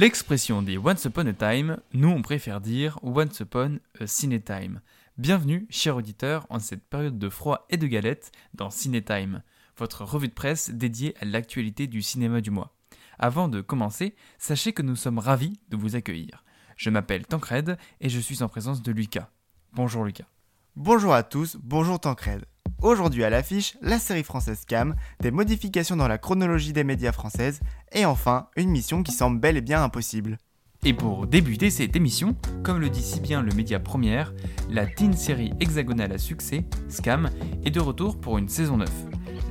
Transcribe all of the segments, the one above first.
L'expression dit Once Upon a Time, nous on préfère dire Once Upon a Time. Bienvenue, chers auditeurs, en cette période de froid et de galette dans Time, votre revue de presse dédiée à l'actualité du cinéma du mois. Avant de commencer, sachez que nous sommes ravis de vous accueillir. Je m'appelle Tancred et je suis en présence de Lucas. Bonjour Lucas. Bonjour à tous, bonjour Tancred. Aujourd'hui à l'affiche, la série française Cam, des modifications dans la chronologie des médias françaises, et enfin, une mission qui semble bel et bien impossible. Et pour débuter cette émission, comme le dit si bien le média première, la teen série hexagonale à succès, Scam, est de retour pour une saison 9.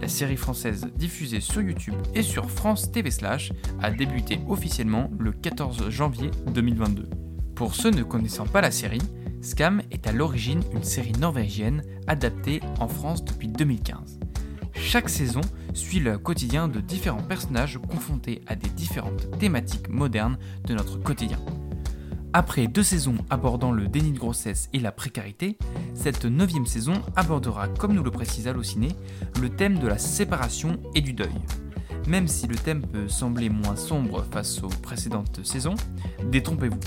La série française diffusée sur YouTube et sur France TV Slash a débuté officiellement le 14 janvier 2022. Pour ceux ne connaissant pas la série, Scam est à l'origine une série norvégienne adaptée en France depuis 2015. Chaque saison suit le quotidien de différents personnages confrontés à des différentes thématiques modernes de notre quotidien. Après deux saisons abordant le déni de grossesse et la précarité, cette neuvième saison abordera, comme nous le précise Allociné, le thème de la séparation et du deuil. Même si le thème peut sembler moins sombre face aux précédentes saisons, détrompez-vous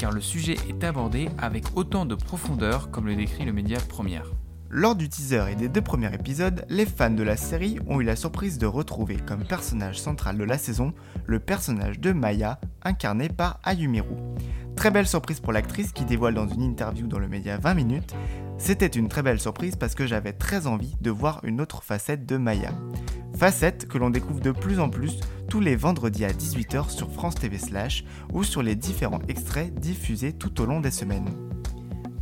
car le sujet est abordé avec autant de profondeur comme le décrit le média première. Lors du teaser et des deux premiers épisodes, les fans de la série ont eu la surprise de retrouver comme personnage central de la saison le personnage de Maya, incarné par Ayumiru. Très belle surprise pour l'actrice qui dévoile dans une interview dans le média 20 minutes. C'était une très belle surprise parce que j'avais très envie de voir une autre facette de Maya. Facette que l'on découvre de plus en plus tous les vendredis à 18h sur France TV Slash ou sur les différents extraits diffusés tout au long des semaines.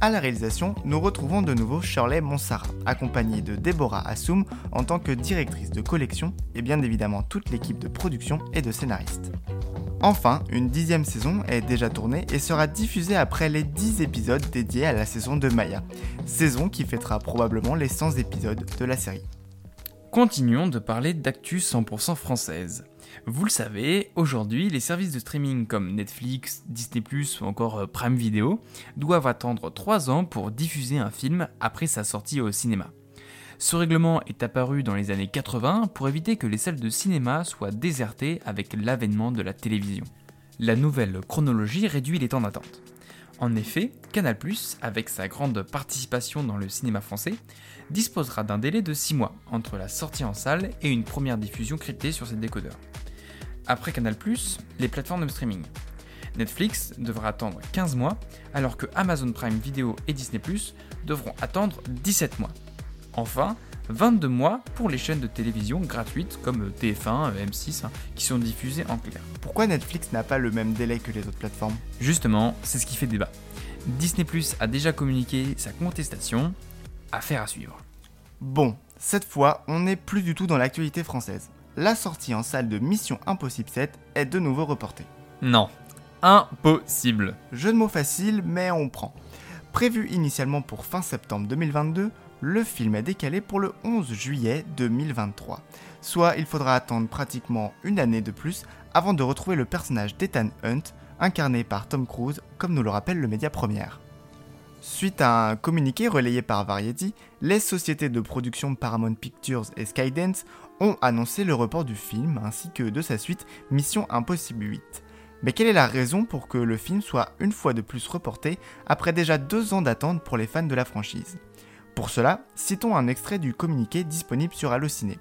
À la réalisation, nous retrouvons de nouveau Shirley Monsara, accompagnée de Deborah Assoum en tant que directrice de collection et bien évidemment toute l'équipe de production et de scénaristes. Enfin, une dixième saison est déjà tournée et sera diffusée après les 10 épisodes dédiés à la saison de Maya, saison qui fêtera probablement les 100 épisodes de la série. Continuons de parler d'actu 100% française. Vous le savez, aujourd'hui, les services de streaming comme Netflix, Disney ⁇ ou encore euh, Prime Video doivent attendre 3 ans pour diffuser un film après sa sortie au cinéma. Ce règlement est apparu dans les années 80 pour éviter que les salles de cinéma soient désertées avec l'avènement de la télévision. La nouvelle chronologie réduit les temps d'attente. En effet, Canal+, avec sa grande participation dans le cinéma français, disposera d'un délai de 6 mois entre la sortie en salle et une première diffusion cryptée sur ses décodeurs. Après Canal+, les plateformes de streaming. Netflix devra attendre 15 mois, alors que Amazon Prime Video et Disney ⁇ devront attendre 17 mois. Enfin, 22 mois pour les chaînes de télévision gratuites comme TF1, M6, hein, qui sont diffusées en clair. Pourquoi Netflix n'a pas le même délai que les autres plateformes? Justement, c'est ce qui fait débat. Disney Plus a déjà communiqué sa contestation, affaire à suivre. Bon, cette fois, on n'est plus du tout dans l'actualité française la sortie en salle de Mission Impossible 7 est de nouveau reportée. Non, impossible. Jeu de mots facile, mais on prend. Prévu initialement pour fin septembre 2022, le film est décalé pour le 11 juillet 2023. Soit il faudra attendre pratiquement une année de plus avant de retrouver le personnage d'Ethan Hunt, incarné par Tom Cruise, comme nous le rappelle le média première. Suite à un communiqué relayé par Variety, les sociétés de production Paramount Pictures et Skydance ont annoncé le report du film ainsi que de sa suite Mission Impossible 8. Mais quelle est la raison pour que le film soit une fois de plus reporté après déjà deux ans d'attente pour les fans de la franchise? Pour cela, citons un extrait du communiqué disponible sur Allociné.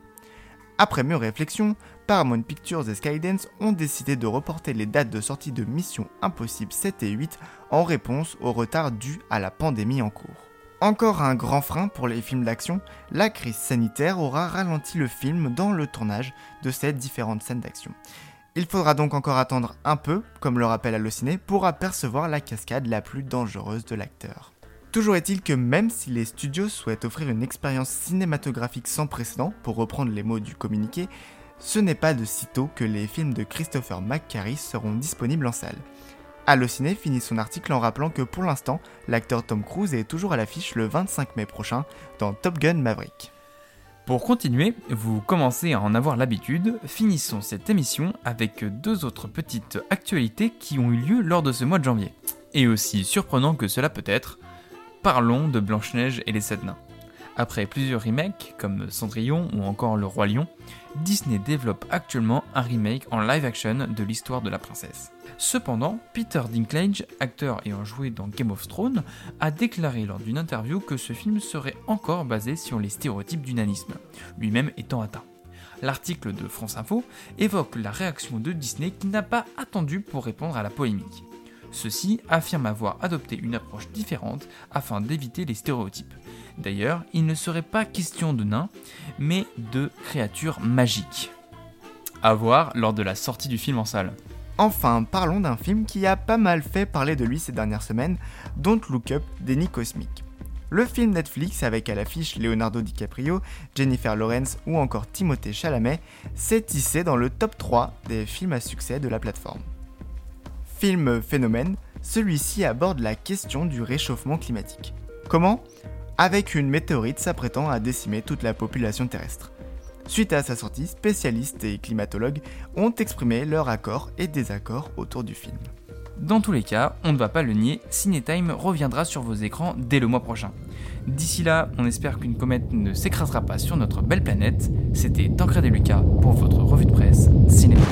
Après mûre réflexion, Paramount Pictures et Skydance ont décidé de reporter les dates de sortie de Mission Impossible 7 et 8 en réponse au retard dû à la pandémie en cours. Encore un grand frein pour les films d'action, la crise sanitaire aura ralenti le film dans le tournage de ces différentes scènes d'action. Il faudra donc encore attendre un peu, comme le rappelle Allociné, pour apercevoir la cascade la plus dangereuse de l'acteur. Toujours est-il que même si les studios souhaitent offrir une expérience cinématographique sans précédent, pour reprendre les mots du communiqué, ce n'est pas de sitôt que les films de Christopher McQuarrie seront disponibles en salle. Allociné finit son article en rappelant que pour l'instant, l'acteur Tom Cruise est toujours à l'affiche le 25 mai prochain dans Top Gun Maverick. Pour continuer, vous commencez à en avoir l'habitude, finissons cette émission avec deux autres petites actualités qui ont eu lieu lors de ce mois de janvier. Et aussi surprenant que cela peut être, parlons de Blanche-Neige et les Sept Nains. Après plusieurs remakes, comme Cendrillon ou encore Le Roi Lion, Disney développe actuellement un remake en live action de l'histoire de la princesse. Cependant, Peter Dinklage, acteur ayant joué dans Game of Thrones, a déclaré lors d'une interview que ce film serait encore basé sur les stéréotypes du nanisme, lui-même étant atteint. L'article de France Info évoque la réaction de Disney qui n'a pas attendu pour répondre à la polémique. Ceux-ci affirment avoir adopté une approche différente afin d'éviter les stéréotypes. D'ailleurs, il ne serait pas question de nains, mais de créatures magiques. À voir lors de la sortie du film en salle. Enfin, parlons d'un film qui a pas mal fait parler de lui ces dernières semaines, Don't Look Up d'Eni Cosmic. Le film Netflix avec à l'affiche Leonardo DiCaprio, Jennifer Lawrence ou encore Timothée Chalamet s'est tissé dans le top 3 des films à succès de la plateforme. Film phénomène, celui-ci aborde la question du réchauffement climatique. Comment? Avec une météorite s'apprêtant à décimer toute la population terrestre. Suite à sa sortie, spécialistes et climatologues ont exprimé leur accord et désaccord autour du film. Dans tous les cas, on ne va pas le nier, Cinetime reviendra sur vos écrans dès le mois prochain. D'ici là, on espère qu'une comète ne s'écrasera pas sur notre belle planète. C'était Tancred et Lucas pour votre revue de presse Cinéma.